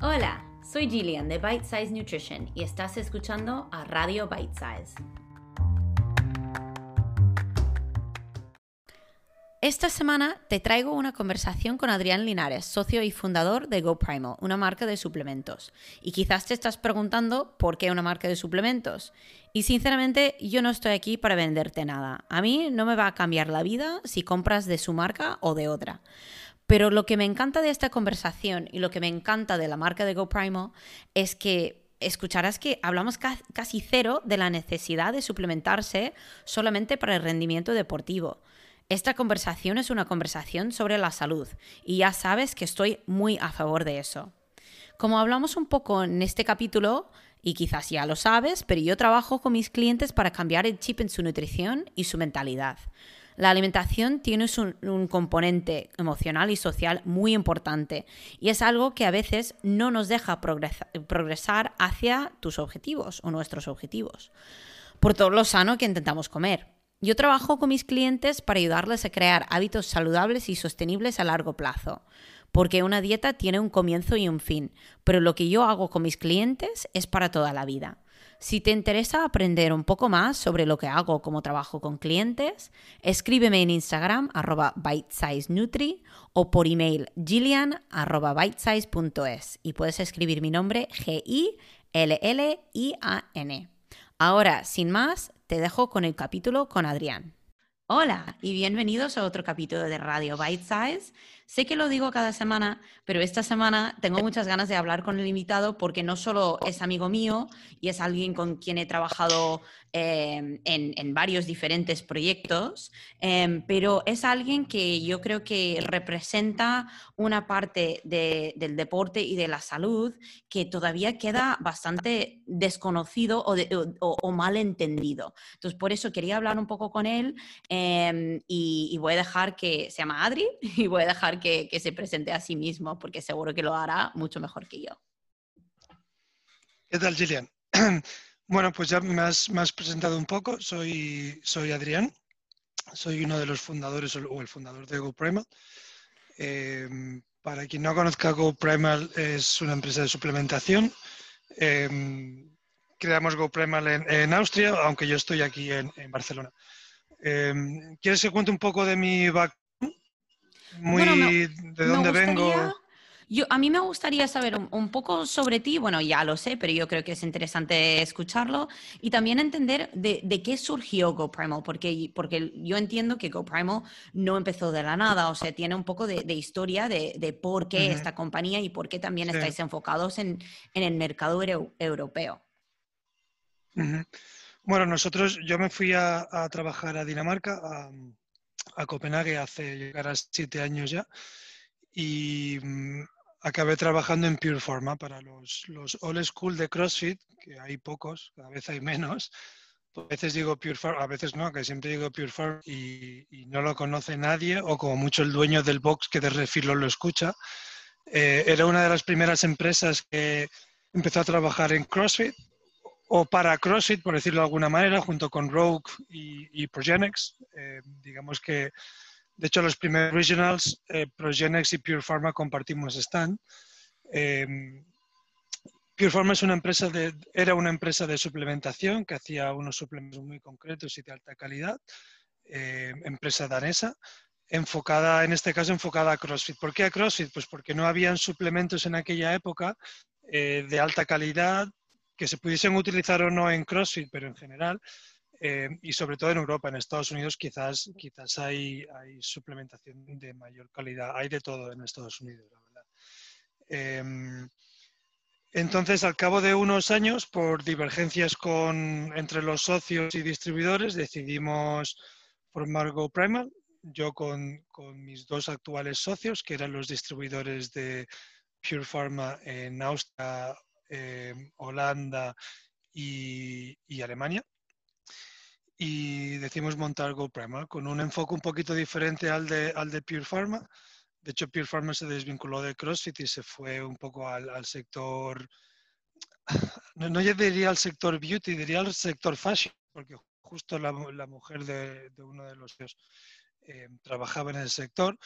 Hola, soy Gillian de Bite Size Nutrition y estás escuchando a Radio Bite Size. Esta semana te traigo una conversación con Adrián Linares, socio y fundador de GoPrimal, una marca de suplementos. Y quizás te estás preguntando por qué una marca de suplementos. Y sinceramente yo no estoy aquí para venderte nada. A mí no me va a cambiar la vida si compras de su marca o de otra. Pero lo que me encanta de esta conversación y lo que me encanta de la marca de GoPrimal es que escucharás que hablamos casi cero de la necesidad de suplementarse solamente para el rendimiento deportivo. Esta conversación es una conversación sobre la salud y ya sabes que estoy muy a favor de eso. Como hablamos un poco en este capítulo, y quizás ya lo sabes, pero yo trabajo con mis clientes para cambiar el chip en su nutrición y su mentalidad. La alimentación tiene un, componente emocional y social muy importante y es algo que a veces no nos deja progresar hacia tus objetivos o nuestros objetivos, por todo lo sano que intentamos comer. Yo trabajo con mis clientes para ayudarles a crear hábitos saludables y sostenibles a largo plazo, porque una dieta tiene un comienzo y un fin, pero lo que yo hago con mis clientes es para toda la vida. Si te interesa aprender un poco más sobre lo que hago como trabajo con clientes, escríbeme en Instagram arroba bitesizenutri o por email gillian arroba bitesize.es y puedes escribir mi nombre G-I-L-L-I-A-N. Ahora, sin más, te dejo con el capítulo con Adrián. Hola y bienvenidos a otro capítulo de Radio Bite Size. Sé que lo digo cada semana, pero esta semana tengo muchas ganas de hablar con el invitado porque no solo es amigo mío y es alguien con quien he trabajado em, en, varios diferentes proyectos, em, pero es alguien que yo creo que representa una parte del deporte y de la salud que todavía queda bastante desconocido o, mal entendido. Entonces, por eso quería hablar un poco con él em, y, y voy a dejar que se llama Adri y voy a dejar que, se presente a sí mismo, porque seguro que lo hará mucho mejor que yo. ¿Qué tal, Gillian? Bueno, pues ya me has, presentado un poco. Soy, soy Adrián, soy uno de los fundadores o el fundador de GoPrimal. Em, para quien no conozca, GoPrimal es una empresa de suplementación. Em, creamos GoPrimal en, en, Austria, aunque yo estoy aquí en, Barcelona. Em, ¿Quieres que cuente un poco de mi background? Muy de dónde vengo. Yo, a mí me gustaría saber un, poco sobre ti, bueno, ya lo sé, pero yo creo que es interesante escucharlo y también entender de, qué surgió GoPrimal, porque, porque yo entiendo que GoPrimal no empezó de la nada, o sea, tiene un poco de, historia de, por qué esta compañía y por qué también estáis enfocados en, el mercado europeo. Bueno, nosotros, yo me fui a, trabajar a Dinamarca, a, a Copenhague hace llegar siete años ya y mm, acabé trabajando en Pure Forma para los, los old school de CrossFit, que hay pocos, cada vez hay menos. A veces digo Pure Form, a veces no, que siempre digo Pure Form y, no lo conoce nadie, o como mucho el dueño del box que de refilo lo escucha. Eh, era una de las primeras empresas que empezó a trabajar en CrossFit o para CrossFit, por decirlo de alguna manera, junto con Rogue y, Progenex. Eh, digamos que, de hecho, los primeros regionals, eh, Progenex y Pure Pharma compartimos stand. Eh, Pure Pharma es una empresa de, era una empresa de suplementación que hacía unos suplementos muy concretos y de alta calidad, empresa danesa, enfocada, en este caso, enfocada a CrossFit. ¿Por qué a CrossFit? Pues porque no habían suplementos en aquella época de alta calidad, que se pudiesen utilizar o no en CrossFit, pero en general, eh, y sobre todo en Europa, en Estados Unidos quizás, quizás hay, hay, suplementación de mayor calidad, hay de todo en Estados Unidos, la verdad. Em, entonces, al cabo de unos años, por divergencias con, entre los socios y distribuidores, decidimos formar GoPrimal, yo con, con mis dos actuales socios, que eran los distribuidores de Pure Pharma en Austria, eh, Holanda y, Alemania. Y decimos montar GoPrimal con un enfoque un poquito diferente al de, al de Pure Pharma. De hecho, Pure Pharma se desvinculó de CrossFit y se fue un poco al, sector, no, no, diría al sector beauty, diría al sector fashion, porque justo la, mujer de, uno de los eh, trabajaba en el sector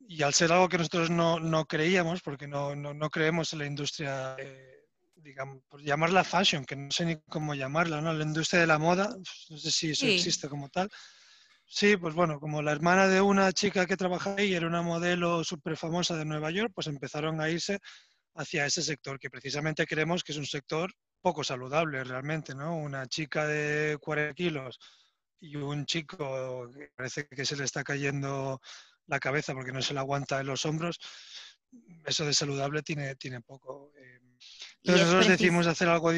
y al ser algo que nosotros no, no creíamos, porque no, no, no, creemos en la industria, eh, digamos, por llamarla fashion, que no sé ni cómo llamarla, ¿no? La industria de la moda, no sé si eso existe como tal. Sí, pues bueno, como la hermana de una chica que trabaja ahí era una modelo súper famosa de Nueva York, pues empezaron a irse hacia ese sector, que precisamente creemos que es un sector poco saludable realmente, ¿no? Una chica de 40 kilos y un chico que parece que se le está cayendo la cabeza porque no se le aguanta en los hombros, eso de saludable tiene, tiene poco. Entonces nosotros decimos hacer algo...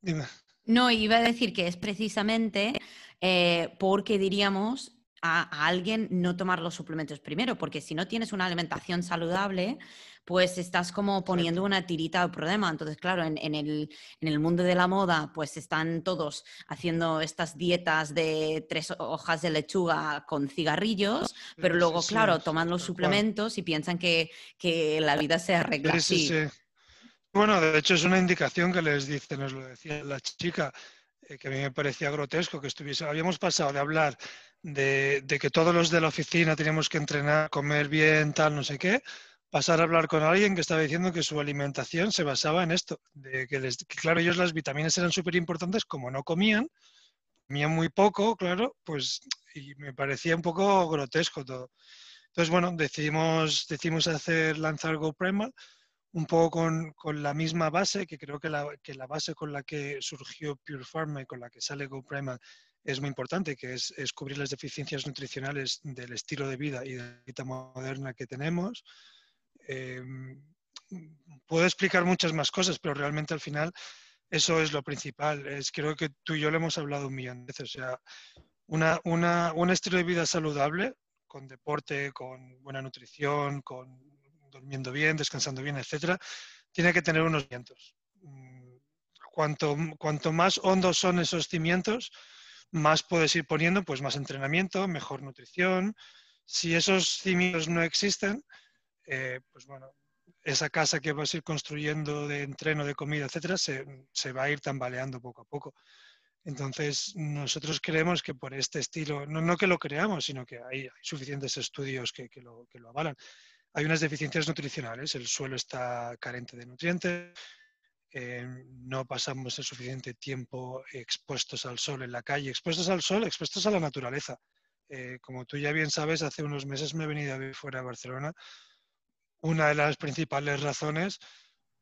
Dime. No, iba a decir que es precisamente eh, porque diríamos a, alguien no tomar los suplementos primero, porque si no tienes una alimentación saludable, pues estás como poniendo una tirita al problema. Entonces, claro, en, el, en, el, mundo de la moda, pues están todos haciendo estas dietas de tres hojas de lechuga con cigarrillos, pero luego, claro, toman los suplementos y piensan que, que, la vida se arregla así. Bueno, de hecho es una indicación que les dice, nos lo decía la chica, eh, que a mí me parecía grotesco que estuviese. Habíamos pasado de hablar de, que todos los de la oficina teníamos que entrenar, comer bien, tal, no sé qué, pasar a hablar con alguien que estaba diciendo que su alimentación se basaba en esto, de que, claro, ellos las vitaminas eran súper importantes, como no comían, comían muy poco, claro, pues y me parecía un poco grotesco todo. Entonces, bueno, decidimos, decidimos hacer lanzar GoPrimal un poco con, con, la misma base, que creo que la, que la, base con la que surgió Pure Pharma y con la que sale GoPrimal es muy importante, que es, cubrir las deficiencias nutricionales del estilo de vida y de la vida moderna que tenemos. Eh, puedo explicar muchas más cosas, pero realmente al final eso es lo principal. Es, creo que tú y yo lo hemos hablado un millón de veces. O sea, una, una, un estilo de vida saludable, con deporte, con buena nutrición, con durmiendo bien, descansando bien, etcétera, tiene que tener unos cimientos. Mm, cuanto, cuanto más hondos son esos cimientos, más puedes ir poniendo pues más entrenamiento, mejor nutrición. Si esos cimientos no existen, eh, pues bueno, esa casa que vas a ir construyendo de entreno, de comida, etcétera, se, va a ir tambaleando poco a poco. Entonces, nosotros creemos que por este estilo, no, que lo creamos, sino que hay, suficientes estudios que, lo, que lo avalan. Hay unas deficiencias nutricionales, el suelo está carente de nutrientes, eh, no pasamos el suficiente tiempo expuestos al sol en la calle, expuestos al sol, expuestos a la naturaleza. Eh, como tú ya bien sabes, hace unos meses me he venido a vivir fuera de Barcelona. Una de las principales razones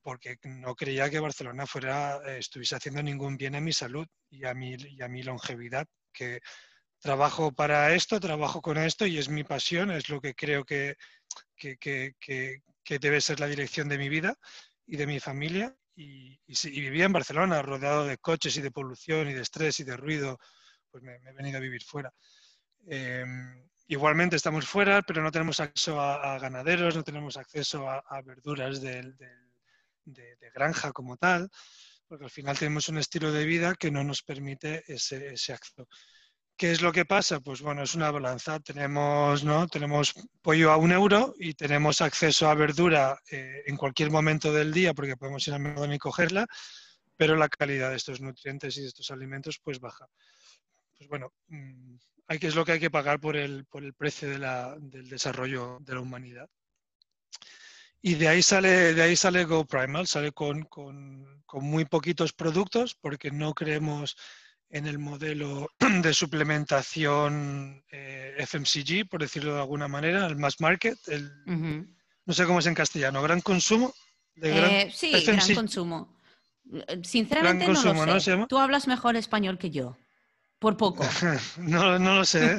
porque no creía que Barcelona fuera, eh, estuviese haciendo ningún bien a mi salud y a mi, y a mi longevidad, que trabajo para esto, trabajo con esto y es mi pasión, es lo que creo que, que, que, debe ser la dirección de mi vida y de mi familia y, vivía en Barcelona, rodeado de coches y de polución y de estrés y de ruido, pues me, he venido a vivir fuera. Em, igualmente estamos fuera, pero no tenemos acceso a, ganaderos, no tenemos acceso a, verduras de, granja como tal, porque al final tenemos un estilo de vida que no nos permite ese, ese acceso. ¿Qué es lo que pasa? Pues bueno, es una balanza. Tenemos, ¿no? tenemos pollo a un euro y tenemos acceso a verdura eh, en cualquier momento del día porque podemos ir al mercado y cogerla, pero la calidad de estos nutrientes y de estos alimentos pues baja. Pues bueno, mm, hay que es lo que hay que pagar por el, por el precio de la, del desarrollo de la humanidad. Y de ahí sale, de ahí sale GoPrimal, sale con, con, con muy poquitos productos porque no creemos en el modelo de suplementación eh, FMCG, por decirlo de alguna manera, el mass market, el, no sé cómo es en castellano, gran consumo. Eh, sí, gran consumo. Sinceramente no lo sé. Tú hablas mejor español que yo, por poco. no, no, lo sé.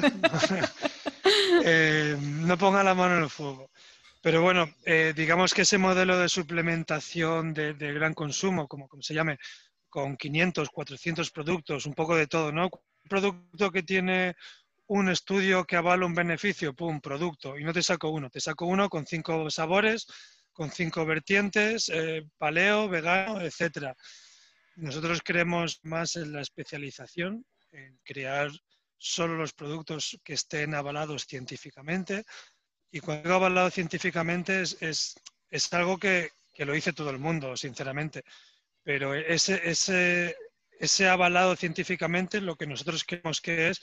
¿eh? no ponga la mano en el fuego. Pero bueno, digamos que ese modelo de suplementación de, de gran consumo, como, como se llame, con 500, 400 productos, un poco de todo, ¿no? Un producto que tiene un estudio que avala un beneficio, pum, producto, y no te saco uno, te saco uno con cinco sabores, con cinco vertientes, eh, paleo, vegano, etcétera. Nosotros creemos más en la especialización, en crear solo los productos que estén avalados científicamente. Y cuando digo avalado científicamente es, es, algo que, que, lo dice todo el mundo, sinceramente pero ese, ese, ese avalado científicamente lo que nosotros queremos que es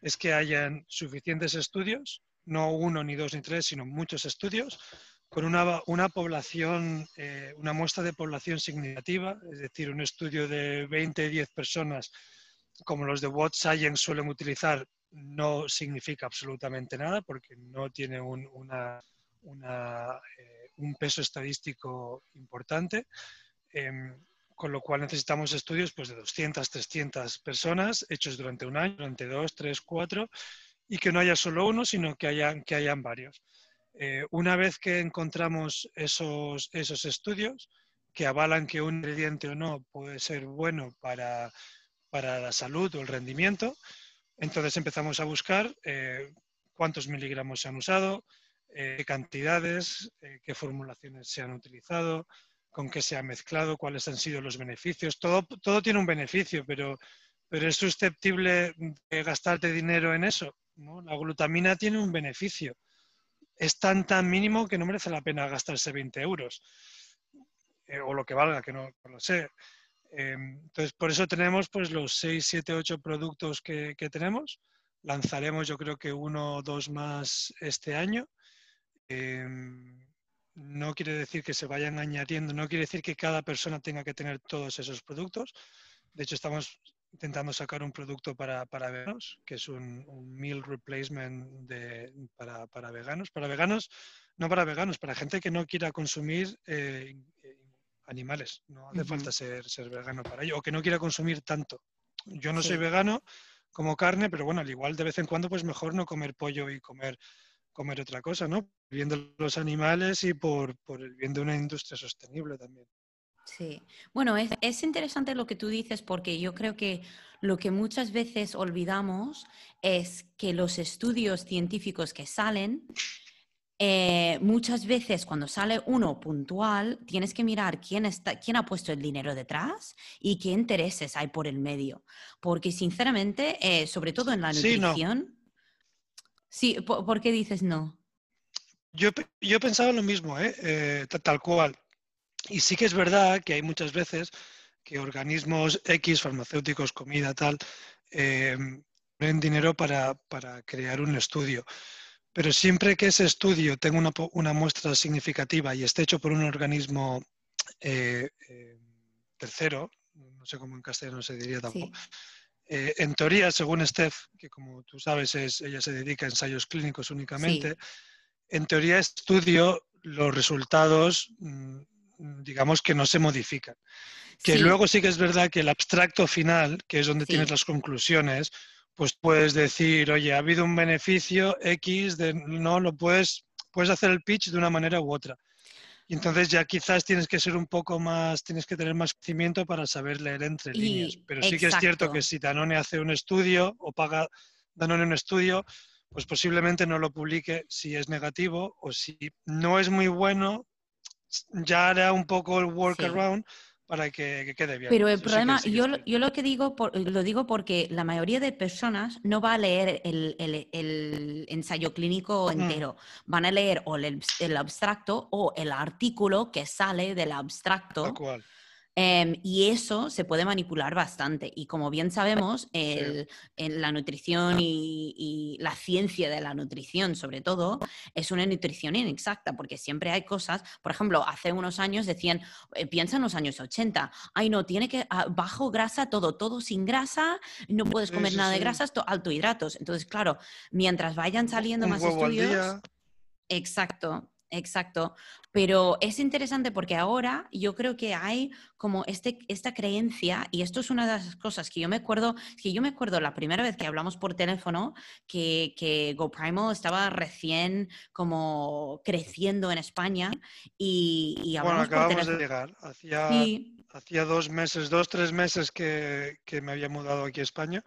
es que hayan suficientes estudios no uno, ni dos, ni tres, sino muchos estudios, con una, una población, eh, una muestra de población significativa, es decir, un estudio de 20, 10 personas, como los de What Science suelen utilizar, no significa absolutamente nada porque no tiene un, una, eh, un peso estadístico importante. Em, con lo cual necesitamos estudios pues, de 200, 300 personas hechos durante un año, durante dos, tres, cuatro, y que no haya solo uno, sino que hayan, que hayan varios. Eh, una vez que encontramos esos, esos estudios que avalan que un ingrediente o no puede ser bueno para, para la salud o el rendimiento, entonces empezamos a buscar eh, cuántos miligramos se han usado, eh, qué cantidades, qué formulaciones se han utilizado, con qué se ha mezclado, cuáles han sido los beneficios. Todo, todo tiene un beneficio, pero, pero es susceptible de gastarte dinero en eso. La glutamina tiene un beneficio. Es tan, tan mínimo que no merece la pena gastarse 20 euros. Eh, o lo que valga, que no, lo sé. Em, entonces, por eso tenemos pues, los 6, 7, 8 productos que, tenemos. Lanzaremos yo creo que uno o dos más este año. Em, no quiere decir que se vayan añadiendo, no quiere decir que cada persona tenga que tener todos esos productos. De hecho, estamos intentando sacar un producto para, veganos, que es un, meal replacement para, veganos. Para veganos, no para veganos, para gente que no quiera consumir eh, animales. No hace falta ser, ser, vegano para ello, o que no quiera consumir tanto. Yo no soy vegano como carne, pero bueno, al igual de vez en cuando, pues mejor no comer pollo y comer comer otra cosa, ¿no? Viendo los animales y por, el bien de una industria sostenible también. Sí, bueno, es, es, interesante lo que tú dices porque yo creo que lo que muchas veces olvidamos es que los estudios científicos que salen, eh, muchas veces cuando sale uno puntual, tienes que mirar quién, está, quién ha puesto el dinero detrás y qué intereses hay por el medio. Porque sinceramente, eh, sobre todo en la nutrición, Sí, ¿por, qué dices no? Yo, yo he pensado lo mismo, ¿eh? Eh, tal cual. Y sí que es verdad que hay muchas veces que organismos X, farmacéuticos, comida, tal, eh, ponen dinero para, crear un estudio. Pero siempre que ese estudio tenga una, muestra significativa y esté hecho por un organismo tercero, no sé cómo en castellano se diría tampoco, eh, en teoría, según Steph, que como tú sabes, es, ella se dedica a ensayos clínicos únicamente, en teoría estudio los resultados, mm, digamos que no se modifican. Que luego sí que es verdad que el abstracto final, que es donde tienes las conclusiones, pues puedes decir, oye, ha habido un beneficio X, de, no, lo puedes, puedes hacer el pitch de una manera u otra. Y entonces ya quizás tienes que ser un poco más, tienes que tener más conocimiento para saber leer entre líneas. Pero sí que es cierto que si Danone hace un estudio o paga Danone un estudio, pues posiblemente no lo publique si es negativo o si no es muy bueno, ya hará un poco el workaround para que, quede bien. Pero el problema, yo, yo lo que digo, lo digo porque la mayoría de personas no va a leer el, ensayo clínico mm. entero, van a leer o el, abstracto o el artículo que sale del abstracto. Em, y eso se puede manipular bastante. Y como bien sabemos, la nutrición y, la ciencia de la nutrición, sobre todo, es una nutrición inexacta, porque siempre hay cosas, por ejemplo, hace unos años decían, eh, piensa en los años 80, ay no, tiene que, ah, bajo grasa todo, todo sin grasa, no puedes comer nada de grasas, alto hidratos. Entonces, claro, mientras vayan saliendo más estudios... Exacto, Exacto, pero es interesante porque ahora yo creo que hay como este, esta creencia, y esto es una de las cosas que yo me acuerdo, que yo me acuerdo la primera vez que hablamos por teléfono, que, que GoPrimal estaba recién como creciendo en España y, hablamos bueno, acabamos de llegar, hacía, dos meses, dos, tres meses que, me había mudado aquí a España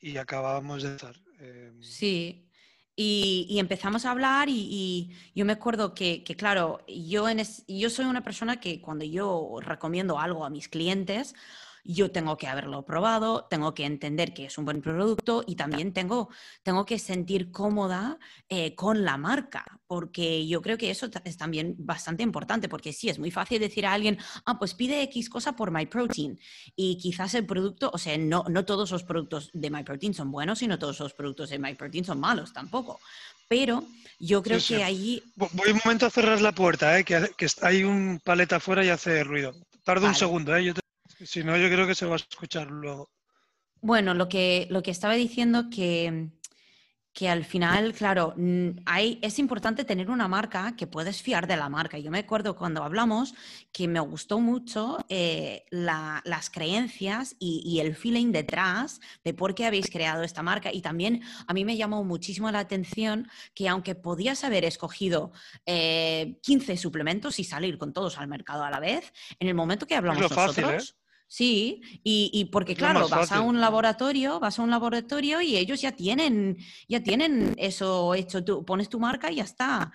y acabábamos de estar. Em, sí, y, empezamos a hablar y, yo me acuerdo que, claro, yo, en yo soy una persona que cuando yo recomiendo algo a mis clientes, yo tengo que haberlo probado, tengo que entender que es un buen producto y también tengo, tengo que sentir cómoda eh, con la marca, porque yo creo que eso es también bastante importante, porque sí, es muy fácil decir a alguien, ah, pues pide X cosa por MyProtein y quizás el producto, o sea, no, no todos los productos de MyProtein son buenos y no todos los productos de MyProtein son malos tampoco, pero yo creo Sí, sí. que allí Voy un momento a cerrar la puerta, ¿eh? que, hay un paleta afuera y hace ruido. Tardo un segundo, ¿eh? Yo te- si no, yo creo que se va a escuchar luego. Bueno, lo que, lo que estaba diciendo que, que al final, claro, mm, hay, es importante tener una marca que puedes fiar de la marca. Yo me acuerdo cuando hablamos que me gustó mucho eh, la- las creencias y, y el feeling detrás de por qué habéis creado esta marca. Y también a mí me llamó muchísimo la atención que aunque podías haber escogido eh, 15 suplementos y salir con todos al mercado a la vez, en el momento que hablamos lo fácil, ¿eh? Sí, y, y porque claro, vas a un laboratorio, vas a un laboratorio y ellos ya tienen, ya tienen eso hecho, tú pones tu marca y ya está.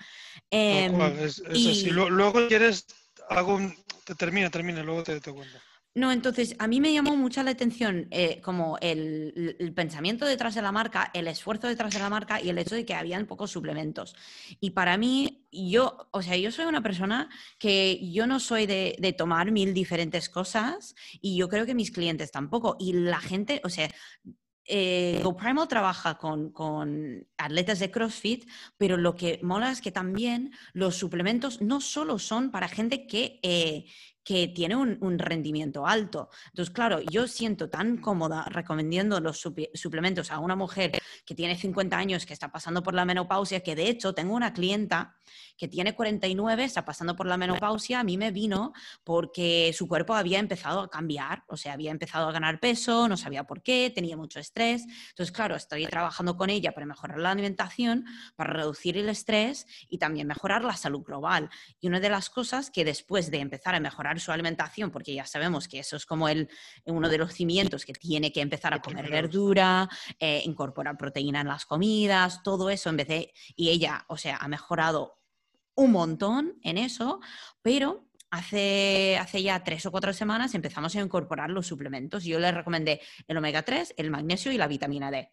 Es, es así. y- Lu- Luego quieres, hago un... te- Termina, termina, luego te, te cuento. No, entonces a mí me llamó mucho la atención eh, como el, pensamiento detrás de la marca, el esfuerzo detrás de la marca y el hecho de que habían pocos suplementos. Y para mí, yo, o sea, yo soy una persona que yo no soy de, de tomar mil diferentes cosas y yo creo que mis clientes tampoco. Y la gente, o sea, eh, GoPrimal trabaja con, con atletas de CrossFit, pero lo que mola es que también los suplementos no solo son para gente que, eh, que tiene un, rendimiento alto. Entonces, claro, yo siento tan cómoda recomendando los suplementos a una mujer que tiene 50 años, que está pasando por la menopausia, que de hecho tengo una clienta que tiene 49, está pasando por la menopausia, a mí me vino porque su cuerpo había empezado a cambiar, o sea, había empezado a ganar peso, no sabía por qué, tenía mucho estrés. Entonces, claro, estoy trabajando con ella para mejorar la alimentación, para reducir el estrés y también mejorar la salud global. Y una de las cosas que después de empezar a mejorar su alimentación, porque ya sabemos que eso es como el, uno de los cimientos que tiene que empezar a comer verdura, eh, incorporar proteína en las comidas, todo eso en vez de... Y ella, o sea, ha mejorado un montón en eso, pero hace, hace ya tres o cuatro semanas empezamos a incorporar los suplementos. Yo le recomendé el omega 3, el magnesio y la vitamina D.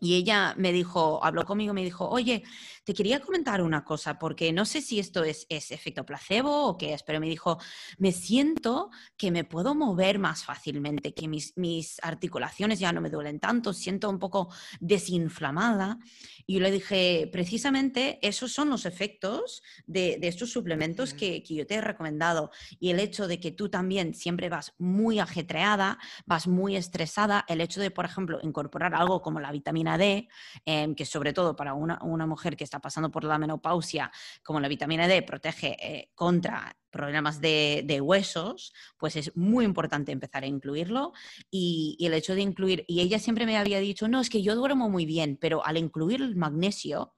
Y ella me dijo, habló conmigo, me dijo, oye, te quería comentar una cosa, porque no sé si esto es, es efecto placebo o qué es, pero me dijo, me siento que me puedo mover más fácilmente, que mis, mis articulaciones ya no me duelen tanto, siento un poco desinflamada. Y yo le dije, precisamente esos son los efectos de, de estos suplementos que, que yo te he recomendado. Y el hecho de que tú también siempre vas muy ajetreada, vas muy estresada, el hecho de, por ejemplo, incorporar algo como la vitamina D, em, que sobre todo para una, una mujer que está pasando por la menopausia, como la vitamina D protege eh, contra problemas de, huesos, pues es muy importante empezar a incluirlo. Y, y el hecho de incluir, y ella siempre me había dicho, no, es que yo duermo muy bien, pero al incluir el magnesio,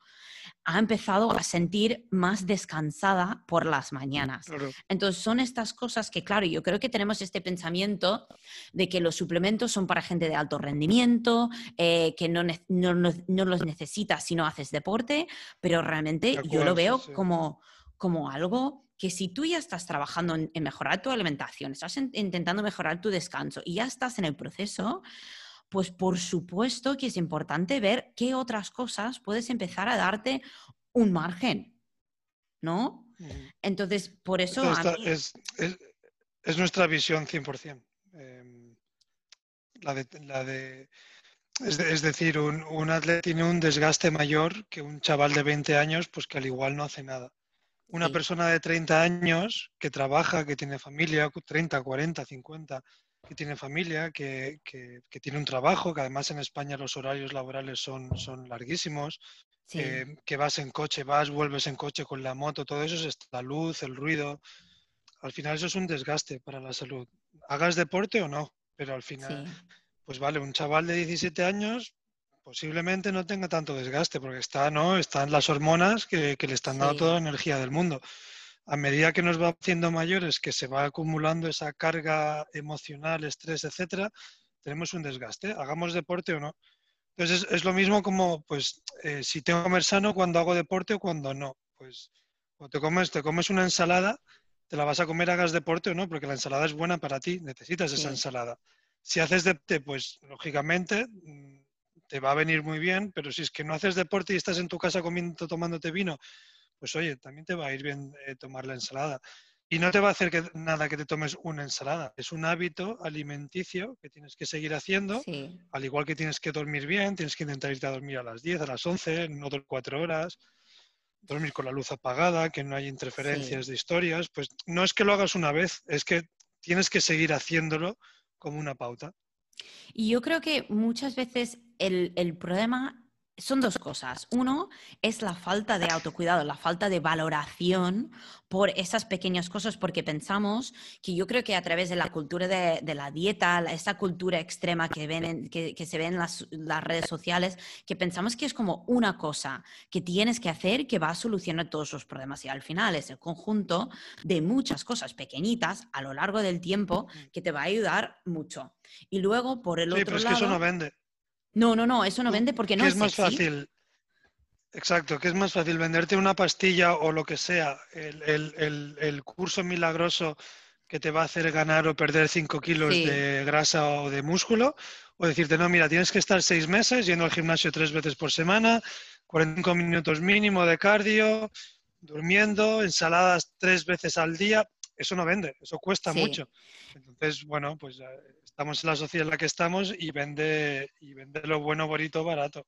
ha empezado a sentir más descansada por las mañanas. Claro. Entonces son estas cosas que, claro, yo creo que tenemos este pensamiento de que los suplementos son para gente de alto rendimiento, eh, que no, no, no- no los necesitas si no haces deporte, pero realmente yo lo veo sí. como, como algo que si tú ya estás trabajando en, mejorar tu alimentación, estás en- intentando mejorar tu descanso y ya estás en el proceso, pues por supuesto que es importante ver qué otras cosas puedes empezar a darte un margen, ¿no? Entonces, por eso a mí- es, es- es nuestra visión 100%. em, la de, la de- es, de- es decir, un, un atleta tiene un desgaste mayor que un chaval de 20 años, pues que al igual no hace nada. Una Sí. persona de 30 años que trabaja, que tiene familia, cu- 30, 40, 50, que tiene familia, que, que- que tiene un trabajo, que además en España los horarios laborales son, son larguísimos, sí, eh, que vas en coche, vas, vuelves en coche con la moto, todo eso es la luz, el ruido. Al final eso es un desgaste para la salud. Hagas deporte o no, pero al final, sí, pues vale, un chaval de 17 años posiblemente no tenga tanto desgaste porque está, ¿no? Están las hormonas que, que le están dando Sí. toda la energía del mundo. A medida que nos va haciendo mayores, que se va acumulando esa carga emocional, estrés, etcétera, tenemos un desgaste. Hagamos deporte o no. Entonces es, es lo mismo como, pues, eh, si tengo que comer sano cuando hago deporte o cuando no. Pues, o te comes, te comes una ensalada, te la vas a comer hagas deporte o no, porque la ensalada es buena para ti, necesitas esa ensalada. Si haces deporte, pues lógicamente mm, te va a venir muy bien, pero si es que no haces deporte y estás en tu casa comiendo, tomándote vino, pues oye, también te va a ir bien eh, tomar la ensalada. Y no te va a hacer que, nada que te tomes una ensalada. Es un hábito alimenticio que tienes que seguir haciendo, al igual que tienes que dormir bien, tienes que intentar irte a dormir a las 10, a las 11, no dormir cuatro horas, dormir con la luz apagada, que no hay interferencias de historias. Pues no es que lo hagas una vez, es que tienes que seguir haciéndolo como una pauta. Y yo creo que muchas veces el, el problema son dos cosas. Uno es la falta de autocuidado, la falta de valoración por esas pequeñas cosas, porque pensamos que yo creo que a través de la cultura de, la dieta, esa cultura extrema que, ven que, se ve en las, redes sociales, que pensamos que es como una cosa que tienes que hacer que va a solucionar todos los problemas. Y al final es el conjunto de muchas cosas pequeñitas a lo largo del tiempo que te va a ayudar mucho. Y luego, por el otro pero es que eso no vende. No, no, no, eso no vende porque no es, es más fácil. Exacto, que es más fácil venderte una pastilla o lo que sea, el, curso milagroso que te va a hacer ganar o perder 5 kilos de grasa o de músculo, o decirte, no, mira, tienes que estar seis meses yendo al gimnasio tres veces por semana, 45 minutos mínimo de cardio, durmiendo, ensaladas tres veces al día. Eso no vende, eso cuesta mucho. Entonces, bueno, pues eh, estamos en la sociedad en la que estamos y vende, y vende lo bueno, bonito, barato.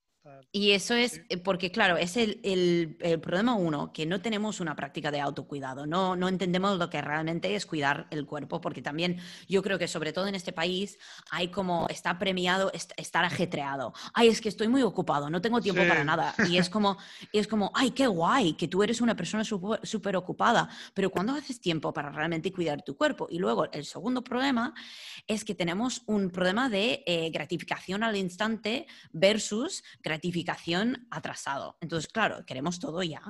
Y eso es eh, porque, claro, es el, el, problema uno, que no tenemos una práctica de autocuidado, no, no entendemos lo que realmente es cuidar el cuerpo, porque también yo creo que sobre todo en este país hay como, está premiado estar ajetreado. Ay, es que estoy muy ocupado, no tengo tiempo para nada. Y es como, es como, ay, qué guay, que tú eres una persona súper ocupada, pero ¿cuándo haces tiempo para realmente cuidar tu cuerpo? Y luego el segundo problema es que tenemos un problema de eh, gratificación al instante versus gratificación gratificación atrasado. Entonces, claro, queremos todo ya.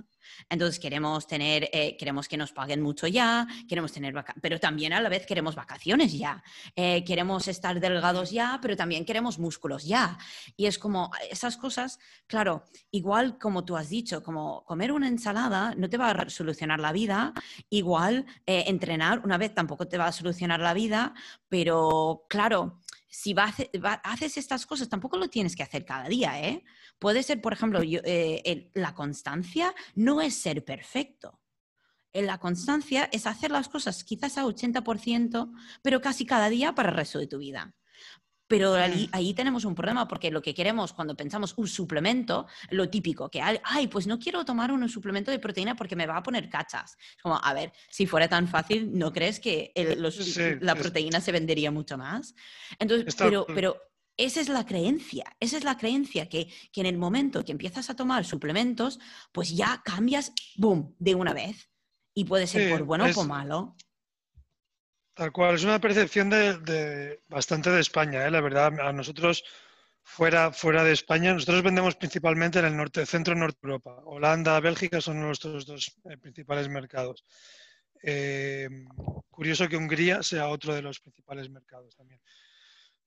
Entonces, queremos tener, eh, queremos que nos paguen mucho ya, queremos tener pero también a la vez queremos vacaciones ya. Eh, queremos estar delgados ya, pero también queremos músculos ya. Y es como esas cosas, claro, igual como tú has dicho, como comer una ensalada no te va a solucionar la vida, igual eh, entrenar una vez tampoco te va a solucionar la vida, pero claro, si haces estas cosas, tampoco lo tienes que hacer cada día, ¿eh? Puede ser, por ejemplo, eh, la constancia no es ser perfecto. la constancia es hacer las cosas quizás a 80%, pero casi cada día para el resto de tu vida. Pero ahí, tenemos un problema porque lo que queremos cuando pensamos un suplemento, lo típico, que hay, ay, pues no quiero tomar un suplemento de proteína porque me va a poner cachas. Como, a ver, si fuera tan fácil, ¿no crees que la proteína se vendería mucho más? Entonces, pero, pero esa es la creencia, esa es la creencia que, que en el momento que empiezas a tomar suplementos, pues ya cambias, boom, de una vez. Y puede ser por bueno o por malo. Tal cual, es una percepción de, bastante de España, ¿eh? la verdad. A nosotros, fuera, de España, nosotros vendemos principalmente en el norte, centro norte Europa. Holanda, Bélgica son nuestros dos eh, principales mercados. Eh, curioso que Hungría sea otro de los principales mercados también.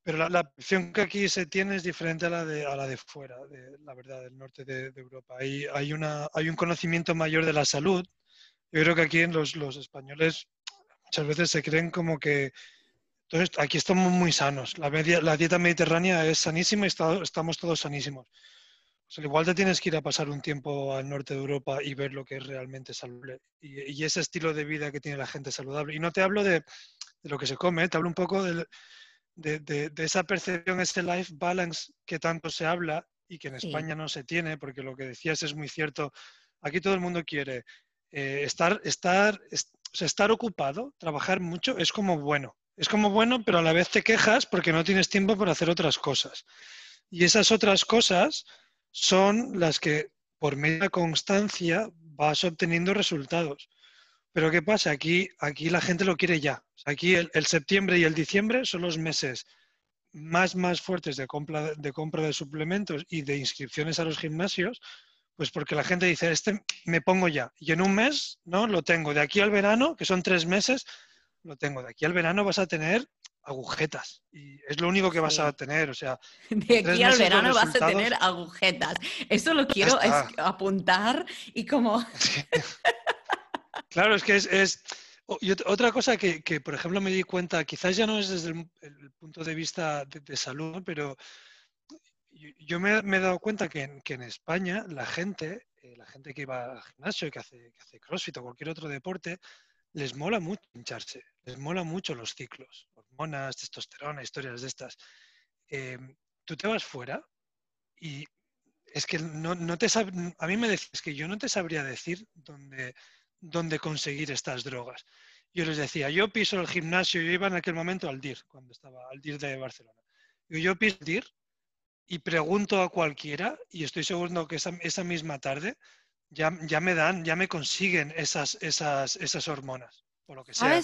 Pero la, percepción que aquí se tiene es diferente a la de, de fuera, de, la verdad, del norte de, Europa. Hay, un conocimiento mayor de la salud. Yo creo que aquí los españoles muchas veces se creen como que entonces, aquí estamos muy sanos. La, la dieta mediterránea es sanísima y estamos todos sanísimos. al igual te tienes que ir a pasar un tiempo al norte de Europa y ver lo que es realmente saludable. Y, ese estilo de vida que tiene la gente saludable. Y no te hablo de, lo que se come, te hablo un poco de, de, esa percepción, ese life balance que tanto se habla y que en España no se tiene, porque lo que decías es muy cierto. Aquí todo el mundo quiere eh, estar, estar, estar ocupado, trabajar mucho, es como bueno. Es como bueno, pero a la vez te quejas porque no tienes tiempo para hacer otras cosas. Y esas otras cosas son las que por media constancia vas obteniendo resultados. Pero ¿qué pasa? Aquí, aquí la gente lo quiere ya. Aquí el, septiembre y el diciembre son los meses más, más fuertes de compra, de compra de suplementos y de inscripciones a los gimnasios pues porque la gente dice, este me pongo ya. Y en un mes, ¿no? Lo tengo. De aquí al verano, que son tres meses, lo tengo. De aquí al verano vas a tener agujetas. Y es lo único que vas a tener. O sea, de aquí al verano vas a tener agujetas. Eso lo quiero apuntar y como. claro, es que es. Y otra cosa que, por ejemplo, me di cuenta, quizás ya no es desde el, punto de vista de salud, pero yo me, he dado cuenta que en, España la gente, eh, la gente que va al gimnasio, que hace, que hace crossfit o cualquier otro deporte, les mola mucho hincharse, les mola mucho los ciclos, hormonas, testosterona, historias de estas. Em, tú te vas fuera y es que no, te a mí me decís que yo no te sabría decir dónde, dónde conseguir estas drogas. Yo les decía, yo piso el gimnasio, yo iba en aquel momento al DIR, cuando estaba al DIR de Barcelona. Yo piso el DIR y pregunto a cualquiera y estoy seguro que esa, misma tarde ya, ya, me dan, ya me consiguen esas, esas, esas hormonas lo que sea.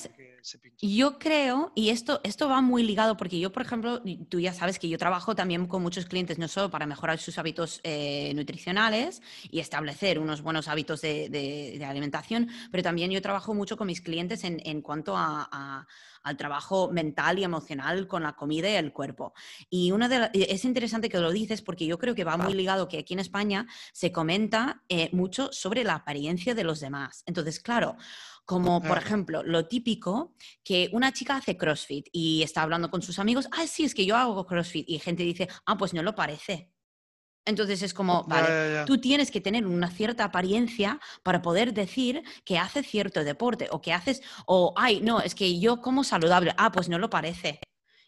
Yo creo, y esto, esto va muy ligado, porque yo, por ejemplo, tú ya sabes que yo trabajo también con muchos clientes, no solo para mejorar sus hábitos eh, nutricionales y establecer unos buenos hábitos de, alimentación, pero también yo trabajo mucho con mis clientes en, cuanto al trabajo mental y emocional con la comida y el cuerpo. Y una de es interesante que lo dices porque yo creo que va muy ligado que aquí en España se comenta eh, mucho sobre la apariencia de los demás. Entonces, claro, como, por ejemplo, lo típico que una chica hace CrossFit y está hablando con sus amigos, ah, sí, es que yo hago CrossFit. Y gente dice, ah, pues no lo parece. Entonces es como, vale, tú tienes que tener una cierta apariencia para poder decir que haces cierto deporte o que haces, o, ay, no, es que yo como saludable, ah, pues no lo parece.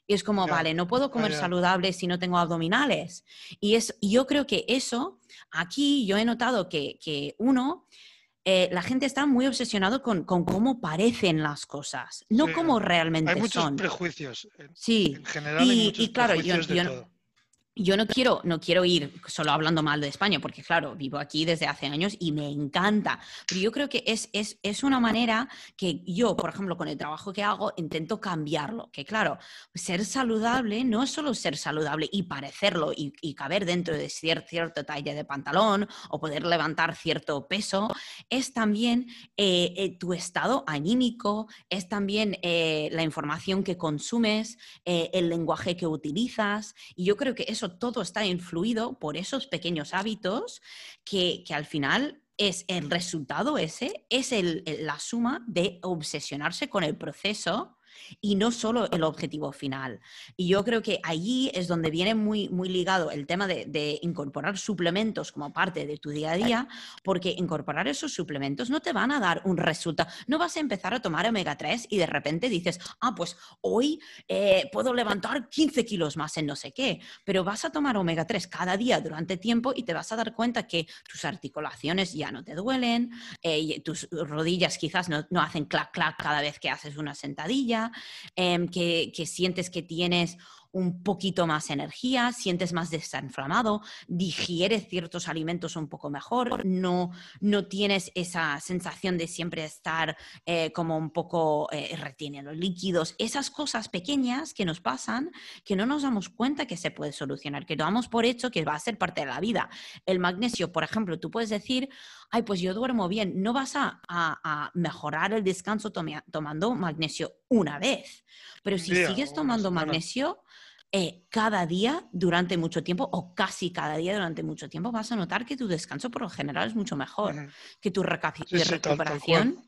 Y es como, vale, no puedo comer saludable si no tengo abdominales. Y es, yo creo que eso, aquí yo he notado que, que uno eh, la gente está muy obsesionado con, cómo parecen las cosas, no cómo realmente son. Hay muchos prejuicios. sí. En general, y, y claro, yo, yo no quiero, no quiero ir solo hablando mal de España, porque claro, vivo aquí desde hace años y me encanta, pero yo creo que es, es, es, una manera que yo, por ejemplo, con el trabajo que hago, intento cambiarlo, que claro, ser saludable no es solo ser saludable y parecerlo y, caber dentro de cierto, cierto talla de pantalón o poder levantar cierto peso, es también eh, eh, tu estado anímico, es también eh, la información que consumes, el lenguaje que utilizas, y yo creo que eso todo está influido por esos pequeños hábitos que, al final es el resultado ese, es la suma de obsesionarse con el proceso y no solo el objetivo final. Y yo creo que allí es donde viene muy, muy ligado el tema de, incorporar suplementos como parte de tu día a día, porque incorporar esos suplementos no te van a dar un resultado. No vas a empezar a tomar omega 3 y de repente dices, ah, pues hoy eh, puedo levantar 15 kilos más en no sé qué, pero vas a tomar omega 3 cada día durante tiempo y te vas a dar cuenta que tus articulaciones ya no te duelen, eh, tus rodillas quizás no, no hacen clac, clac cada vez que haces una sentadilla Em, que, sientes que tienes un poquito más energía, sientes más desinflamado, digieres ciertos alimentos un poco mejor, no, no tienes esa sensación de siempre estar eh, como un poco eh, reteniendo líquidos, esas cosas pequeñas que nos pasan que no nos damos cuenta que se puede solucionar, que damos por hecho que va a ser parte de la vida. El magnesio, por ejemplo, tú puedes decir, ay, pues yo duermo bien, no vas a, mejorar el descanso tomando magnesio una vez, pero si sigues tomando magnesio, eh, cada día durante mucho tiempo o casi cada día durante mucho tiempo, vas a notar que tu descanso por lo general es mucho mejor, que tu recuperación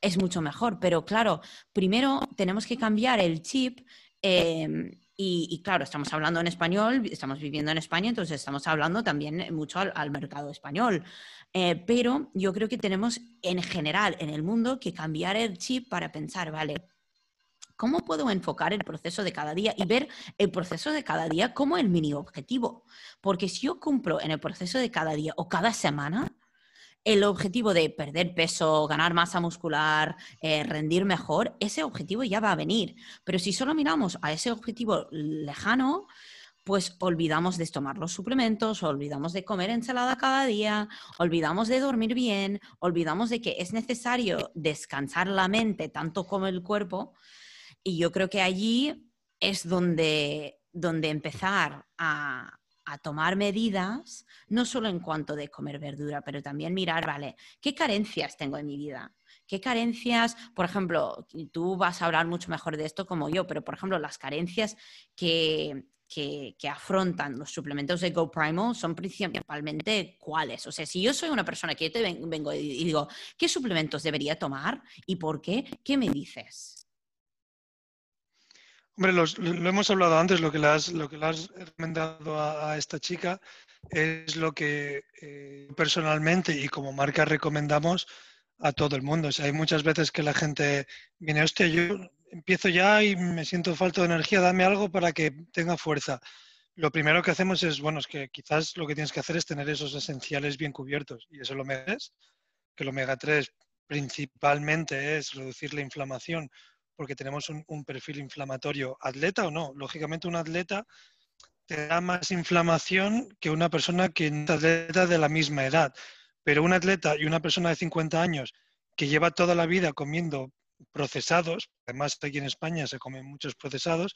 es mucho mejor. Pero claro, primero tenemos que cambiar el chip. Em, y, claro, estamos hablando en español, estamos viviendo en España, entonces estamos hablando también mucho al, mercado español. Eh, pero yo creo que tenemos en general en el mundo que cambiar el chip para pensar, vale, ¿Cómo puedo enfocar el proceso de cada día y ver el proceso de cada día como el mini objetivo? Porque si yo cumplo en el proceso de cada día o cada semana, el objetivo de perder peso, ganar masa muscular, eh, rendir mejor, ese objetivo ya va a venir. Pero si solo miramos a ese objetivo lejano, pues olvidamos de tomar los suplementos, olvidamos de comer ensalada cada día, olvidamos de dormir bien, olvidamos de que es necesario descansar la mente tanto como el cuerpo y yo creo que allí es donde, donde empezar a, tomar medidas, no solo en cuanto de comer verdura, pero también mirar, vale, ¿qué carencias tengo en mi vida? ¿Qué carencias, por ejemplo, tú vas a hablar mucho mejor de esto como yo, pero por ejemplo, las carencias que, que, afrontan los suplementos de GoPrimal son principalmente cuáles. O sea, si yo soy una persona que te vengo y digo, ¿qué suplementos debería tomar y por qué? ¿Qué me dices? Hombre, lo hemos hablado antes, lo que le has, lo que le has recomendado a, esta chica es lo que eh, personalmente y como marca recomendamos a todo el mundo. hay muchas veces que la gente viene, hostia, yo empiezo ya y me siento falta de energía, dame algo para que tenga fuerza. Lo primero que hacemos es, bueno, es que quizás lo que tienes que hacer es tener esos esenciales bien cubiertos. Y eso lo omega 3, que el omega 3 principalmente es reducir la inflamación, porque tenemos un, perfil inflamatorio. ¿Atleta o no? Lógicamente un atleta te da más inflamación que una persona que es atleta de la misma edad. Pero un atleta y una persona de 50 años que lleva toda la vida comiendo procesados, además aquí en España se comen muchos procesados,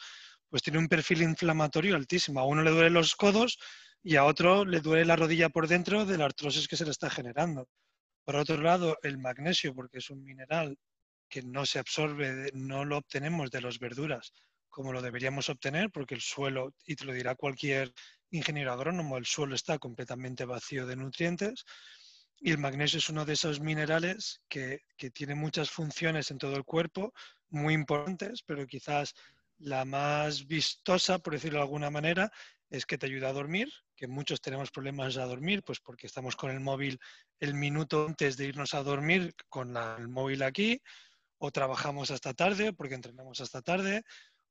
pues tiene un perfil inflamatorio altísimo. A uno le duelen los codos y a otro le duele la rodilla por dentro de la artrosis que se le está generando. Por otro lado, el magnesio, porque es un mineral que no se absorbe, no lo obtenemos de las verduras como lo deberíamos obtener, porque el suelo, y te lo dirá cualquier ingeniero agrónomo, el suelo está completamente vacío de nutrientes. Y el magnesio es uno de esos minerales que, que tiene muchas funciones en todo el cuerpo, muy importantes, pero quizás la más vistosa, por decirlo de alguna manera, es que te ayuda a dormir, que muchos tenemos problemas a dormir, pues porque estamos con el móvil el minuto antes de irnos a dormir con el móvil aquí, o trabajamos hasta tarde porque entrenamos hasta tarde,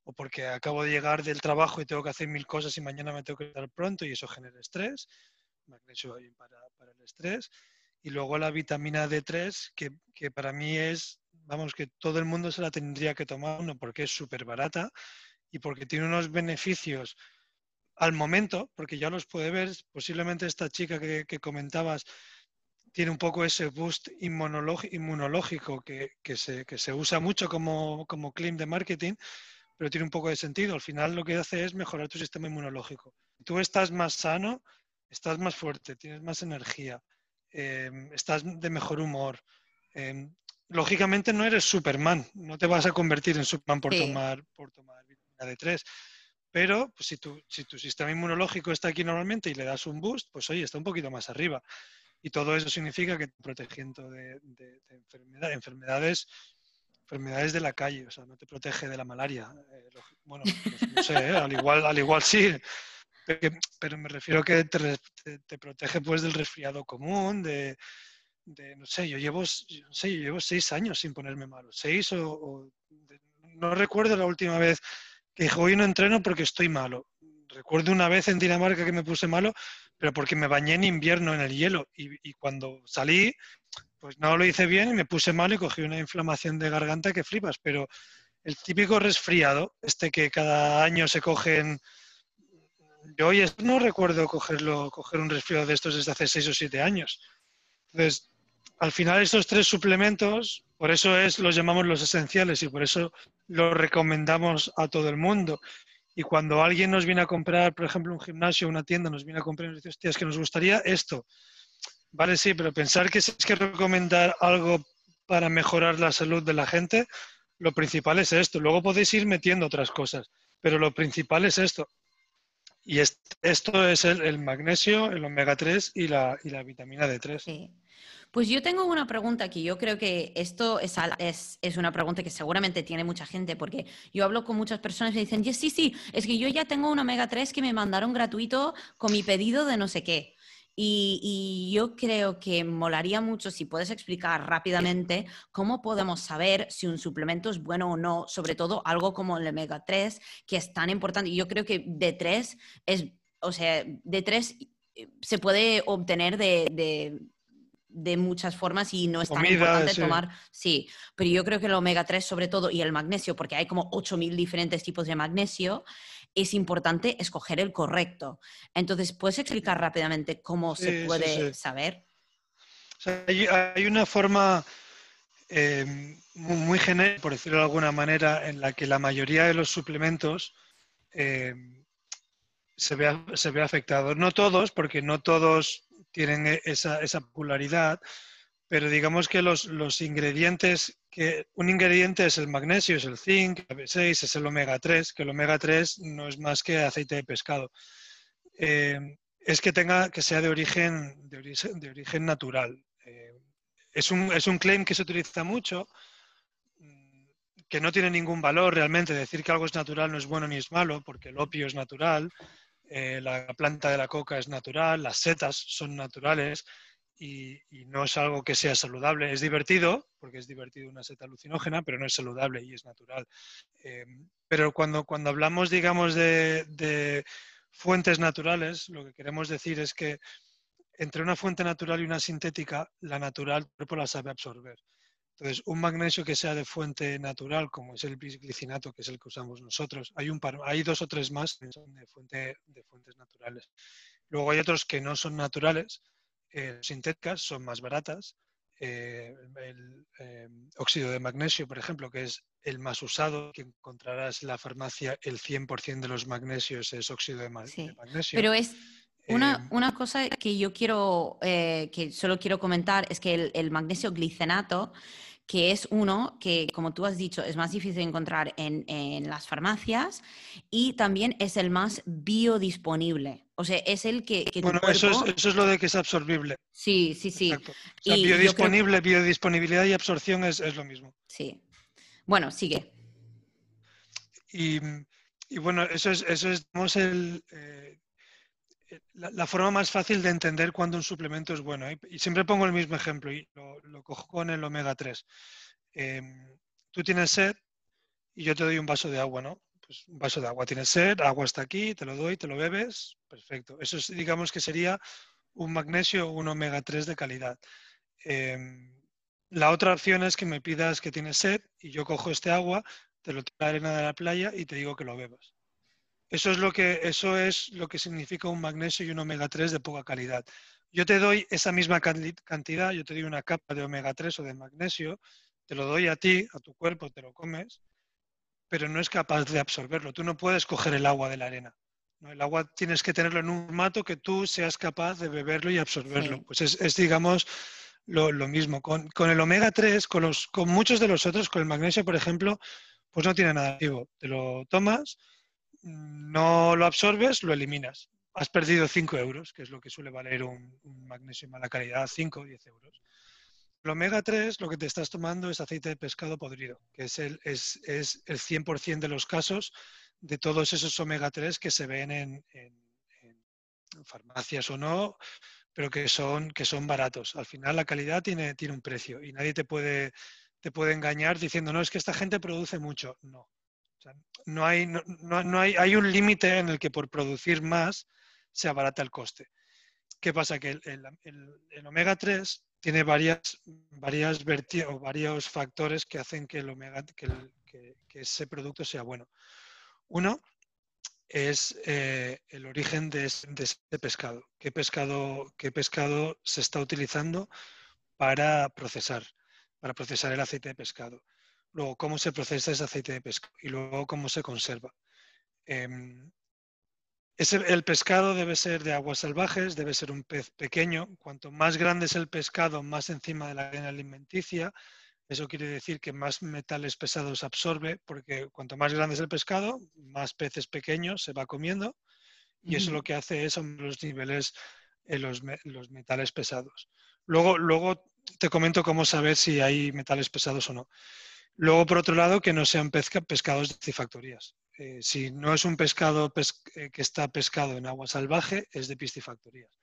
o porque acabo de llegar del trabajo y tengo que hacer mil cosas y mañana me tengo que estar pronto y eso genera estrés, magnesio para, para el estrés. Y luego la vitamina D3, que, que para mí es vamos, que todo el mundo se la tendría que tomar, uno, porque es súper barata y porque tiene unos beneficios al momento, porque ya los puede ver, posiblemente esta chica que, comentabas tiene un poco ese boost inmunológico que, se, que se, usa mucho como, como claim de marketing, pero tiene un poco de sentido. Al final lo que hace es mejorar tu sistema inmunológico. Tú estás más sano, estás más fuerte, tienes más energía, eh, estás de mejor humor, eh, lógicamente no eres Superman, no te vas a convertir en Superman por, tomar, por tomar vitamina D3. Pero pues, si, tu, si tu sistema inmunológico está aquí normalmente y le das un boost, pues oye, está un poquito más arriba. Y todo eso significa que te protegiendo de, enfermedades, enfermedades de la calle, o sea, no te protege de la malaria. Eh, bueno, pues, no sé, ¿eh? al, igual, al igual sí, pero, me refiero que te, te, protege pues del resfriado común, de, no sé, yo llevo, sé, llevo seis años sin ponerme malo, seis o, no recuerdo la última vez que dije, hoy no entreno porque estoy malo. Recuerdo una vez en Dinamarca que me puse malo, pero porque me bañé en invierno en el hielo y, cuando salí, pues no lo hice bien y me puse malo y cogí una inflamación de garganta que flipas, pero el típico resfriado, este que cada año se cogen... Yo hoy no recuerdo cogerlo, coger un resfriado de estos desde hace seis o siete años. Entonces, al final estos tres suplementos, por eso es, los llamamos los esenciales y por eso los recomendamos a todo el mundo. Y cuando alguien nos viene a comprar, por ejemplo, un gimnasio, una tienda, nos viene a comprar y nos dice, hostia, es que nos gustaría esto. Vale, sí, pero pensar que si es que recomendar algo para mejorar la salud de la gente, lo principal es esto. Luego podéis ir metiendo otras cosas, pero lo principal es esto. Y esto es el, magnesio, el omega 3 y la, y la vitamina D3. Sí. Pues yo tengo una pregunta aquí. Yo creo que esto es, es, una pregunta que seguramente tiene mucha gente, porque yo hablo con muchas personas y dicen, sí, sí, es que yo ya tengo un omega 3 que me mandaron gratuito con mi pedido de no sé qué. Y, yo creo que molaría mucho si puedes explicar rápidamente cómo podemos saber si un suplemento es bueno o no, sobre todo algo como el omega 3, que es tan importante. Yo creo que D3 es, o sea, D3 eh, se puede obtener de muchas formas y no es tan importante tomar. Sí, pero yo creo que el omega 3 sobre todo y el magnesio, porque hay como 8000 diferentes tipos de magnesio, es importante escoger el correcto. Entonces, ¿puedes explicar rápidamente cómo se puede saber? hay, una forma eh, muy, genérica, por decirlo de alguna manera, en la que la mayoría de los suplementos eh, se, ve, se ve afectados. No todos, porque no todos tienen e, esa, esa popularidad, pero digamos que los, los, ingredientes, que un ingrediente es el magnesio, es el zinc, el B6, es el omega 3, que el omega 3 no es más que aceite de pescado. Eh, es que tenga que sea de origen, de origen, de origen natural. Eh, es, un, es un claim que se utiliza mucho, mm, que no tiene ningún valor realmente. Decir que algo es natural no es bueno ni es malo, porque el opio es natural, eh, la planta de la coca es natural, las setas son naturales y, no es algo que sea saludable. Es divertido, porque es divertido una seta alucinógena, pero no es saludable y es natural. Eh, pero cuando, cuando hablamos, digamos, de, fuentes naturales, lo que queremos decir es que entre una fuente natural y una sintética, la natural el cuerpo la sabe absorber. Entonces, un magnesio que sea de fuente natural, como es el bisglicinato, que es el que usamos nosotros, hay, un par, hay dos o tres más que son de, fuente, de fuentes naturales. Luego hay otros que no son naturales, eh, sintéticas, son más baratas. Eh, el eh, óxido de magnesio, por ejemplo, que es el más usado, que encontrarás en la farmacia, el 100% de los magnesios es óxido de, magnesio. Pero es una, una, cosa que yo quiero, que solo quiero comentar, es que el, el magnesio glicenato que es uno que, como tú has dicho, es más difícil de encontrar en, las farmacias y también es el más biodisponible. O sea, es el que... bueno, eso, es, eso, es, lo de que es absorbible. Sí, sí, sí. biodisponible, biodisponibilidad y absorción es, lo mismo. Sí. Bueno, sigue. Y, bueno, eso es, eso es el, eh, la, forma más fácil de entender cuando un suplemento es bueno. ¿eh? Y siempre pongo el mismo ejemplo y lo, cojo con el omega 3. Em, tú tienes sed y yo te doy un vaso de agua, ¿no? Pues un vaso de agua. Tienes sed, agua está aquí, te lo doy, te lo bebes, perfecto. Eso es, digamos que sería un magnesio o un omega 3 de calidad. Em, la otra opción es que me pidas que tienes sed y yo cojo este agua, te lo traigo a la arena de la playa y te digo que lo bebas. Eso es lo que, eso es lo que significa un magnesio y un omega 3 de poca calidad. Yo te doy esa misma cantidad, yo te doy una capa de omega 3 o de magnesio, te lo doy a ti, a tu cuerpo, te lo comes, pero no es capaz de absorberlo. Tú no puedes coger el agua de la arena. El agua tienes que tenerlo en un formato que tú seas capaz de beberlo y absorberlo. Pues es, digamos, lo, mismo. Con, el omega 3, con, los, con muchos de los otros, con el magnesio, por ejemplo, pues no tiene nada activo. Te lo tomas, no lo absorbes, lo eliminas. Has perdido 5 euros, que es lo que suele valer un, magnesio de mala calidad, 5 o 10 euros. El omega 3 lo que te estás tomando es aceite de pescado podrido, que es el, es, es el 100% de los casos de todos esos omega 3 que se ven en, farmacias o no, pero que son, que son baratos. Al final la calidad tiene, tiene un precio y nadie te puede, te puede engañar diciendo, no, es que esta gente produce mucho. No, no hay, no, hay, hay un límite en el que por producir más se abarata el coste. ¿Qué pasa? Que el, omega 3 tiene o varios factores que hacen que, el omega, que, ese producto sea bueno. Uno es eh, el origen de, de ese pescado. ¿Qué, pescado. ¿Qué pescado se está utilizando para procesar, para procesar el aceite de pescado? Luego cómo se procesa ese aceite de pescado y luego cómo se conserva. Em, el pescado debe ser de aguas salvajes, debe ser un pez pequeño. Cuanto más grande es el pescado, más encima de la cadena alimenticia. Eso quiere decir que más metales pesados absorbe, porque cuanto más grande es el pescado, más peces pequeños se va comiendo. Y eso lo que hace es aumentar los niveles en los, los, metales pesados. Luego, luego te comento cómo saber si hay metales pesados o no. Luego, por otro lado, que no sean pescados de piscifactorías. Eh, si no es un pescado eh, que está pescado en agua salvaje, es de piscifactorías.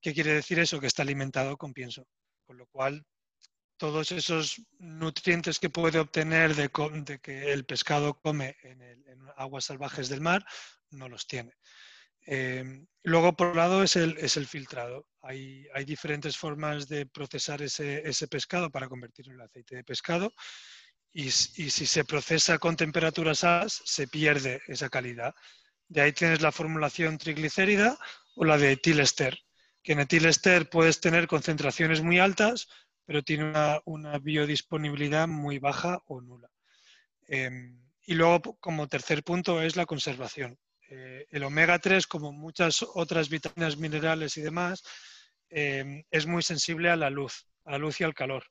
¿Qué quiere decir eso? Que está alimentado con pienso. Con lo cual, todos esos nutrientes que puede obtener de, que el pescado come en, aguas salvajes del mar, no los tiene. Eh, luego, por otro lado, es el, filtrado. Hay, diferentes formas de procesar ese, ese pescado para convertirlo en aceite de pescado y, si se procesa con temperaturas altas, se pierde esa calidad. De ahí tienes la formulación triglicérida o la de etilester, que en etilester puedes tener concentraciones muy altas, pero tiene una, biodisponibilidad muy baja o nula. Em, y luego, como tercer punto, es la conservación. Eh, el omega 3, como muchas otras vitaminas, minerales y demás, em, es muy sensible a la luz, a la luz y al calor.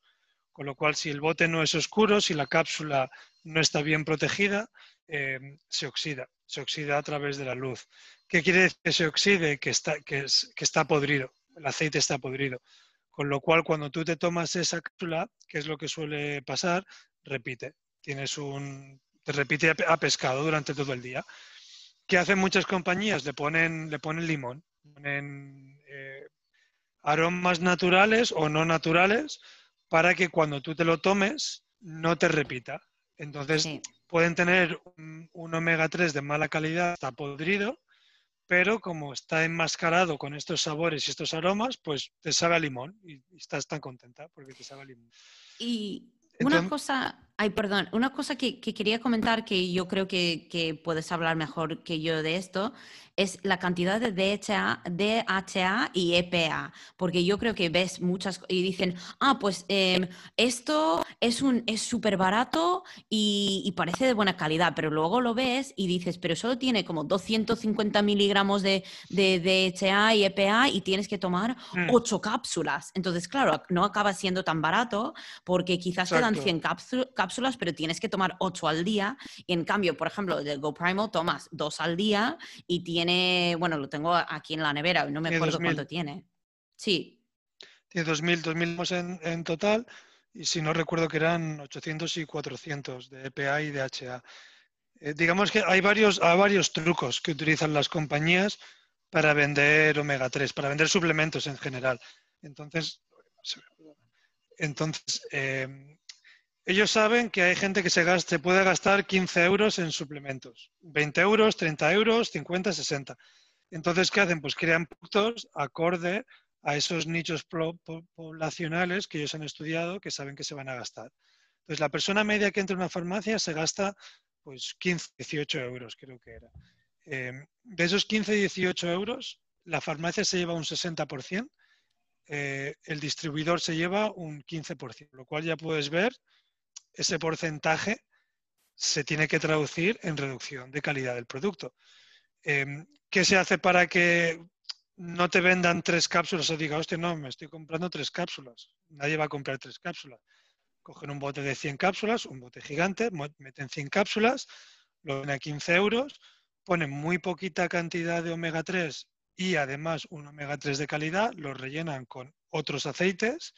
Con lo cual, si el bote no es oscuro, si la cápsula no está bien protegida, eh, se oxida, se oxida a través de la luz. ¿Qué quiere decir que se oxide? Que está, que, está podrido, el aceite está podrido. Con lo cual, cuando tú te tomas esa cápsula, que es lo que suele pasar, repite. Tienes un, te repite a pescado durante todo el día. ¿Qué hacen muchas compañías? Le ponen, le ponen limón, eh, aromas naturales o no naturales para que cuando tú te lo tomes no te repita. Entonces pueden tener un, omega 3 de mala calidad, está podrido, pero como está enmascarado con estos sabores y estos aromas, pues te sabe a limón y, estás tan contenta porque te sabe a limón. Y una cosa, ay, perdón, una cosa que, quería comentar que yo creo que, que, puedes hablar mejor que yo de esto es la cantidad de DHA, DHA y EPA, porque yo creo que ves muchas y dicen, ah, pues em, esto es un es súper barato y, parece de buena calidad, pero luego lo ves y dices, pero solo tiene como 250 miligramos de, de, DHA y EPA y tienes que tomar 8 mm. cápsulas. Entonces, claro, no acaba siendo tan barato porque quizás te dan 100 cápsulas, pero tienes que tomar 8 al día. Y en cambio, por ejemplo, del Go Primal tomas 2 al día y tienes bueno, lo tengo aquí en la nevera, no me acuerdo cuánto tiene. Sí. Tiene 2.000, 2.000 en, en total y si no recuerdo que eran 800 y 400 de EPA y de HA. Eh, digamos que hay varios, hay varios trucos que utilizan las compañías para vender omega 3, para vender suplementos en general. Entonces, entonces eh, ellos saben que hay gente que se, gaste, puede gastar 15 euros en suplementos, 20 euros, 30 euros, 50, 60. Entonces, ¿qué hacen? Pues crean productos acorde a esos nichos poblacionales que ellos han estudiado que saben que se van a gastar. Entonces, la persona media que entra en una farmacia se gasta pues 15, 18 euros, creo que era. Em, de esos 15, 18 euros, la farmacia se lleva un 60%, eh, el distribuidor se lleva un 15%, lo cual ya puedes ver ese porcentaje se tiene que traducir en reducción de calidad del producto. Em, ¿Qué se hace para que no te vendan tres cápsulas o diga, hostia, no, me estoy comprando tres cápsulas? Nadie va a comprar tres cápsulas. Cogen un bote de 100 cápsulas, un bote gigante, meten 100 cápsulas, lo ven a 15 euros, ponen muy poquita cantidad de omega 3 y además un omega 3 de calidad, lo rellenan con otros aceites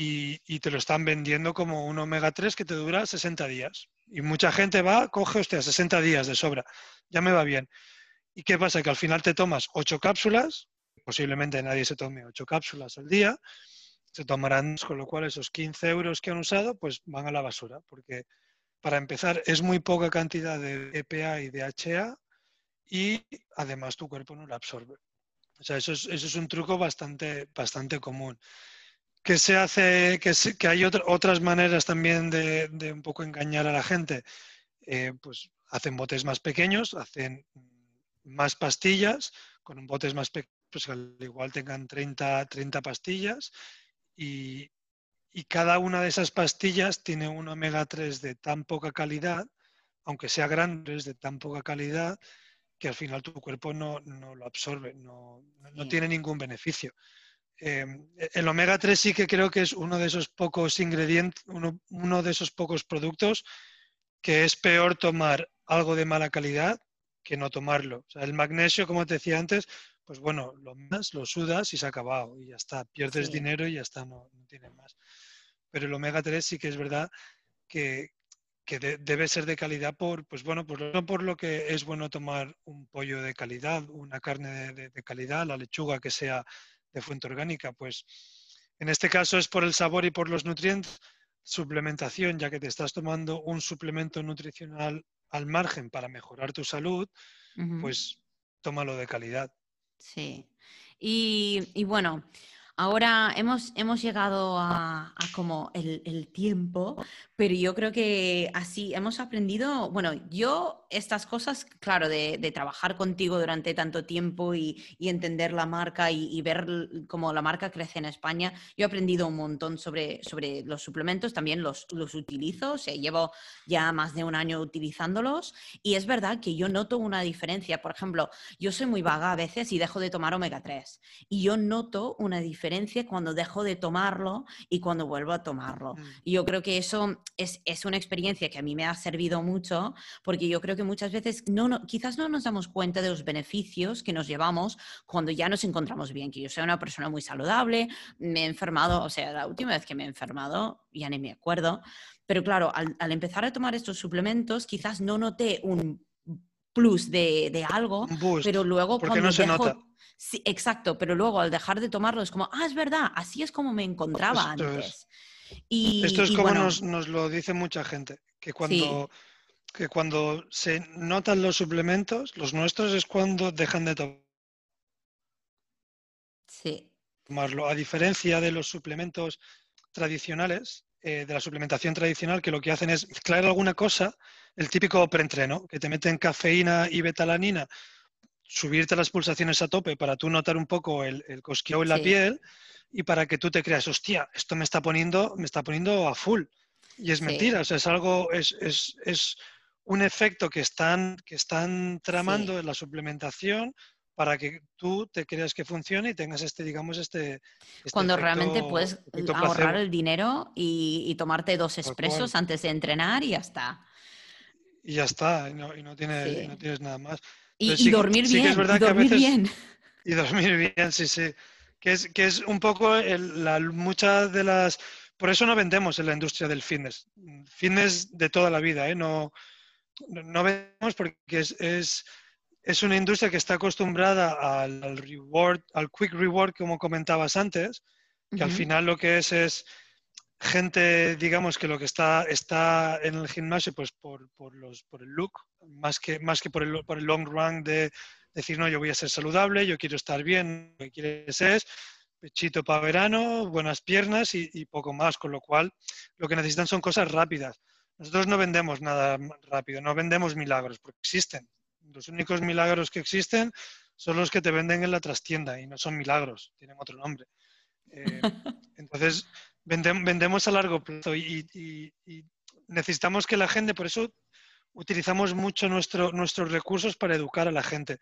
y, te lo están vendiendo como un omega 3 que te dura 60 días. Y mucha gente va, coge, hostia, 60 días de sobra, ya me va bien. ¿Y qué pasa? Que al final te tomas 8 cápsulas, posiblemente nadie se tome 8 cápsulas al día, se tomarán, con lo cual esos 15 euros que han usado, pues van a la basura, porque para empezar es muy poca cantidad de EPA y DHA y además tu cuerpo no lo absorbe. O sea, eso es, eso es un truco bastante, bastante común que se hace, que, que hay otras maneras también de, un poco engañar a la gente. Eh, pues hacen botes más pequeños, hacen más pastillas, con un botes más pequeños, pues al igual tengan 30, 30 pastillas y, cada una de esas pastillas tiene un omega 3 de tan poca calidad, aunque sea grande, es de tan poca calidad, que al final tu cuerpo no, lo absorbe, no, tiene ningún beneficio. Em, el omega 3 sí que creo que es uno de esos pocos ingredientes, uno, de esos pocos productos que es peor tomar algo de mala calidad que no tomarlo. el magnesio, como te decía antes, pues bueno, lo más, lo sudas y se ha acabado y ya está, pierdes dinero y ya está, no, tiene más. Pero el omega 3 sí que es verdad que, debe ser de calidad por, pues bueno, pues no por lo que es bueno tomar un pollo de calidad, una carne de calidad, la lechuga que sea de fuente orgánica, pues en este caso es por el sabor y por los nutrientes, suplementación, ya que te estás tomando un suplemento nutricional al margen para mejorar tu salud, pues tómalo de calidad. Sí. Y, y bueno, Ahora hemos, hemos llegado a, como el, tiempo, pero yo creo que así hemos aprendido, bueno, yo estas cosas, claro, de, trabajar contigo durante tanto tiempo y, entender la marca y, ver cómo la marca crece en España, yo he aprendido un montón sobre, sobre los suplementos, también los, los utilizo, o llevo ya más de un año utilizándolos y es verdad que yo noto una diferencia, por ejemplo, yo soy muy vaga a veces y dejo de tomar omega 3 y yo noto una diferencia cuando dejo de tomarlo y cuando vuelvo a tomarlo. Y yo creo que eso es, es, una experiencia que a mí me ha servido mucho, porque yo creo que muchas veces no, no, quizás no nos damos cuenta de los beneficios que nos llevamos cuando ya nos encontramos bien, que yo soy una persona muy saludable, me he enfermado, o sea, la última vez que me he enfermado, ya ni me acuerdo, pero claro, al, al empezar a tomar estos suplementos, quizás no noté un plus de, algo, pero luego porque no se nota. Sí, exacto, pero luego al dejar de tomarlo es como, ah, es verdad, así es como me encontraba antes. Y, Esto es como nos, lo dice mucha gente, que cuando, que cuando se notan los suplementos, los nuestros es cuando dejan de tomar. Sí. Tomarlo. A diferencia de los suplementos tradicionales, eh, de la suplementación tradicional, que lo que hacen es mezclar alguna cosa, el típico preentreno, que te meten cafeína y betalanina subirte las pulsaciones a tope para tú notar un poco el, el cosquilleo en la piel y para que tú te creas, hostia, esto me está poniendo, me está poniendo a full. Y es mentira, o sea, es algo, es, es, es, un efecto que están, que están tramando en la suplementación para que tú te creas que funcione y tengas este, digamos, este... este Cuando realmente puedes ahorrar el dinero y, tomarte dos expresos antes de entrenar y ya está. Y ya está, y no, y no, tienes, no tienes nada más. Y, dormir bien. y dormir bien. Y dormir bien, sí, sí. Que es, que es un poco la, muchas de las... Por eso no vendemos en la industria del fitness. Fitness de toda la vida, ¿eh? No, no vendemos porque es, es, es una industria que está acostumbrada al, reward, al quick reward, como comentabas antes, que al final lo que es es gente, digamos, que lo que está, está en el gimnasio, pues por, por, los, por el look, más que, más que por, el, por el long run de decir, no, yo voy a ser saludable, yo quiero estar bien, lo que quieres es pechito para verano, buenas piernas y, y, poco más, con lo cual lo que necesitan son cosas rápidas. Nosotros no vendemos nada rápido, no vendemos milagros, porque existen. Los únicos milagros que existen son los que te venden en la trastienda y no son milagros, tienen otro nombre. Eh, entonces, vendemos a largo plazo y, necesitamos que la gente, por eso utilizamos mucho nuestro, nuestros recursos para educar a la gente,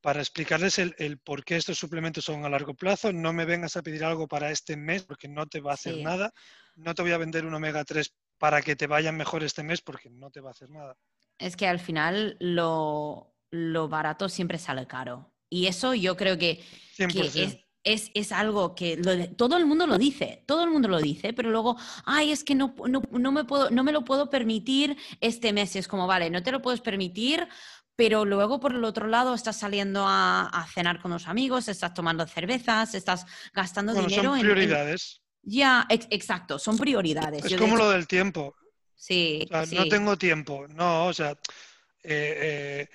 para explicarles el, por qué estos suplementos son a largo plazo. No me vengas a pedir algo para este mes porque no te va a hacer nada. No te voy a vender un omega 3 para que te vayan mejor este mes porque no te va a hacer nada. Es que al final lo, barato siempre sale caro. Y eso yo creo que, que es, algo que todo el mundo lo dice, todo el mundo lo dice, pero luego, ay, es que no, no, me puedo, no me lo puedo permitir este mes. es como, vale, no te lo puedes permitir, pero luego por el otro lado estás saliendo a, cenar con los amigos, estás tomando cervezas, estás gastando dinero son prioridades. Ya, exacto, son prioridades. Es como lo del tiempo. Sí, No tengo tiempo, no, o sea, eh, eh,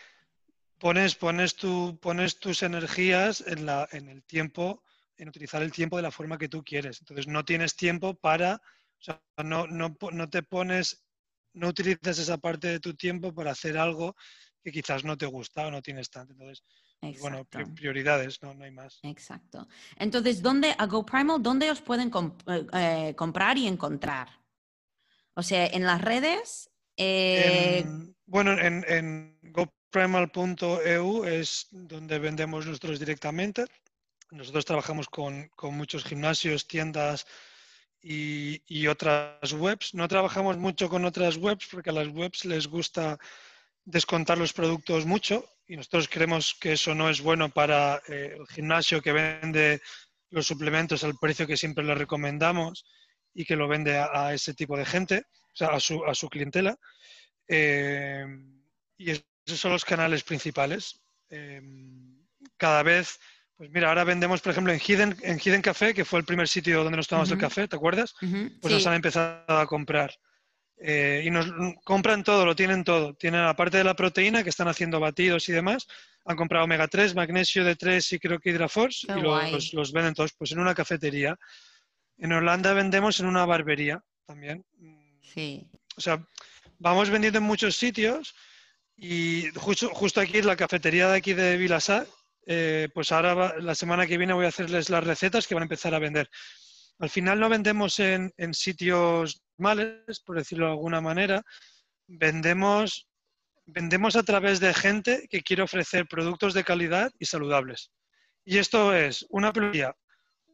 pones, pones, tu, pones tus energías en, la, en el tiempo, en utilizar el tiempo de la forma que tú quieres. Entonces no tienes tiempo para, o sea, no, no, no te pones, no utilizas esa parte de tu tiempo para hacer algo que quizás no te gusta o no tienes tanto. Entonces, pues bueno, prioridades, ¿no? no hay más. Exacto. Entonces, ¿dónde, a GoPrimal, dónde os pueden eh, comprar y encontrar? O sea, en las redes. Eh, bueno, en, en primal.eu es donde vendemos nosotros directamente. Nosotros trabajamos con, muchos gimnasios, tiendas y, otras webs. No trabajamos mucho con otras webs porque a las webs les gusta descontar los productos mucho y nosotros creemos que eso no es bueno para eh, el gimnasio que vende los suplementos al precio que siempre le recomendamos y que lo vende a, ese tipo de gente, o sea, a su, a su clientela. Eh, y es esos son los canales principales. Em, cada vez, pues mira, ahora vendemos, por ejemplo, en Hidden, en Hidden Café, que fue el primer sitio donde nos tomamos el café, ¿te acuerdas? Pues nos han empezado a comprar. Eh, y nos compran todo, lo tienen todo. Tienen la parte de la proteína, que están haciendo batidos y demás. Han comprado omega 3, magnesio de 3 y creo que hidraforce y los, los, venden todos pues en una cafetería. En Holanda vendemos en una barbería también. Sí. O sea, vamos vendiendo en muchos sitios y justo, justo aquí en la cafetería de aquí de Vilasar, eh, pues ahora la semana que viene voy a hacerles las recetas que van a empezar a vender. Al final no vendemos en, sitios normales, por decirlo de alguna manera, vendemos, vendemos a través de gente que quiere ofrecer productos de calidad y saludables. Y esto es una playa,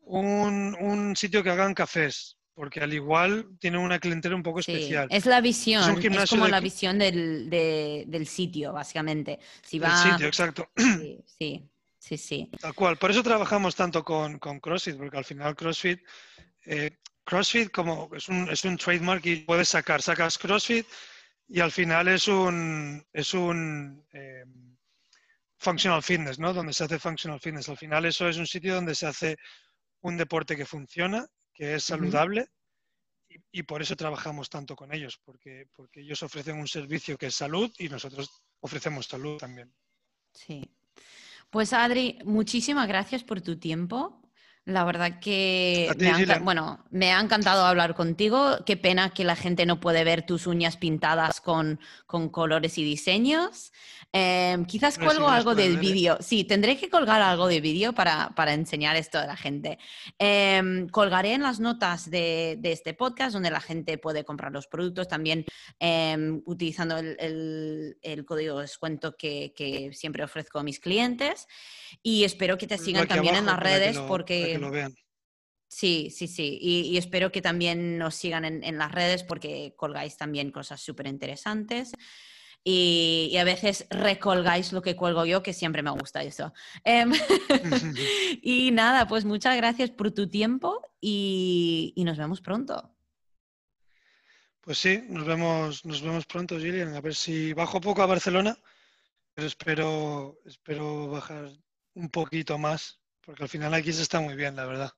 un, un sitio que hagan cafés, porque al igual tiene una clientela un poco especial. Es la visión, es, como la visión del, del, sitio, básicamente. Si va... El sitio, exacto. Sí, sí, sí, Tal cual. Por eso trabajamos tanto con, con CrossFit, porque al final CrossFit, eh, CrossFit como es un, es un trademark y puedes sacar, sacas CrossFit Y al final es un, es un eh, functional fitness, ¿no? Donde se hace functional fitness. Al final eso es un sitio donde se hace un deporte que funciona, que es saludable y, y, por eso trabajamos tanto con ellos, porque, porque ellos ofrecen un servicio que es salud y nosotros ofrecemos salud también. Sí. Pues Adri, muchísimas gracias por tu tiempo. La verdad que ti, me ha, bueno, me ha encantado hablar contigo. Qué pena que la gente no puede ver tus uñas pintadas con, con colores y diseños. Em, quizás Pero cuelgo las algo del ¿eh? vídeo. Sí, tendré que colgar algo de vídeo para, para enseñar esto a la gente. Em, colgaré en las notas de, de este podcast donde la gente puede comprar los productos también em, utilizando el, el- el código de descuento que, que siempre ofrezco a mis clientes. Y espero que te sigan también en las redes porque... que lo vean. Sí, sí, sí. Y, y espero que también nos sigan en, en las redes porque colgáis también cosas súper interesantes. Y, y a veces recolgáis lo que cuelgo yo, que siempre me gusta eso. Em, y nada, pues muchas gracias por tu tiempo y, y nos vemos pronto. Pues sí, nos vemos, nos vemos pronto, Gillian. A ver si bajo poco a Barcelona, pero espero, espero bajar un poquito más, porque al final aquí se está muy bien, la verdad.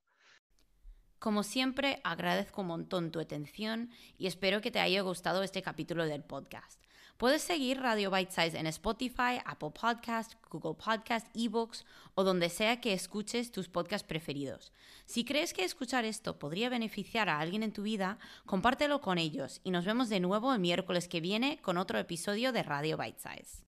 Como siempre, agradezco un montón tu atención y espero que te haya gustado este capítulo del podcast. Puedes seguir Radio Bite Size en Spotify, Apple Podcast, Google Podcast, eBooks o donde sea que escuches tus podcasts preferidos. Si crees que escuchar esto podría beneficiar a alguien en tu vida, compártelo con ellos y nos vemos de nuevo el miércoles que viene con otro episodio de Radio Bite Size.